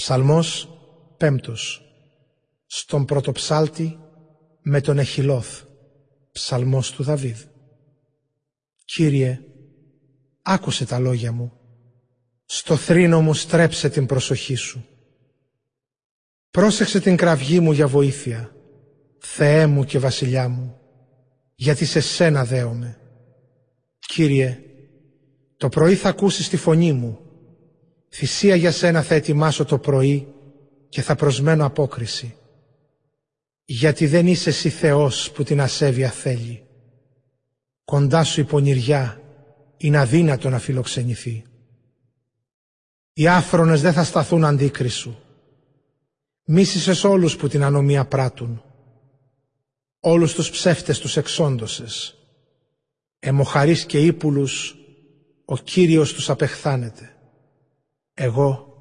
Ψαλμός πέμπτος Στον πρωτοψάλτη με τον Εχιλόθ Ψαλμός του Δαβίδ Κύριε, άκουσε τα λόγια μου στο θρήνο μου στρέψε την προσοχή σου. Πρόσεξε την κραυγή μου για βοήθεια, Θεέ μου και βασιλιά μου, γιατί σε σένα δέομαι. Κύριε, το πρωί θα ακούσεις τη φωνή μου, θυσία για σένα θα ετοιμάσω το πρωί και θα προσμένω απόκριση. Γιατί δεν είσαι εσύ Θεός που την ασέβεια θέλει. Κοντά σου η πονηριά είναι αδύνατο να φιλοξενηθεί. Οι άφρονες δεν θα σταθούν αντίκρισου. Μίσησες όλους που την ανομία πράττουν. Όλους τους ψεύτες τους εξόντωσες. Εμοχαρείς και ύπουλους, ο Κύριος τους απεχθάνεται. Εγώ,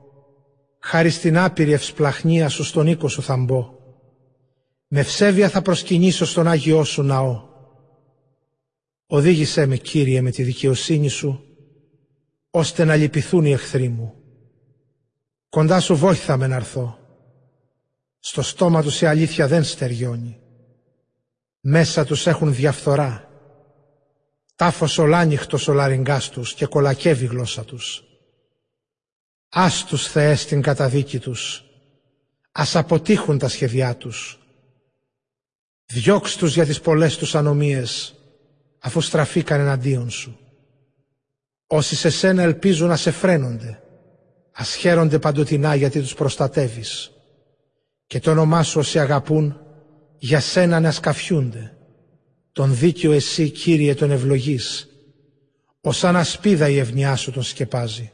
χάρη στην άπειρη ευσπλαχνία σου στον οίκο σου θα μπω. Με ευσέβεια θα προσκυνήσω στον Άγιό σου ναό. Οδήγησέ με, Κύριε, με τη δικαιοσύνη σου, ώστε να λυπηθούν οι εχθροί μου. Κοντά σου βόηθα με να έρθω. Στο στόμα τους η αλήθεια δεν στεριώνει. Μέσα τους έχουν διαφθορά. Τάφος ολάνυχτος ο λαριγκάς τους και κολακεύει η γλώσσα τους. Ας τους Θεές στην καταδίκη τους. Ας αποτύχουν τα σχεδιά τους. Διώξ τους για τις πολλές τους ανομίες, αφού στραφήκαν εναντίον σου. Όσοι σε σένα ελπίζουν να σε φρένονται, Ας χαίρονται παντοτινά γιατί τους προστατεύεις και το όνομά σου όσοι αγαπούν για σένα να σκαφιούνται. Τον δίκαιο εσύ Κύριε τον ευλογείς, ως ανασπίδα η ευνοιά σου τον σκεπάζει.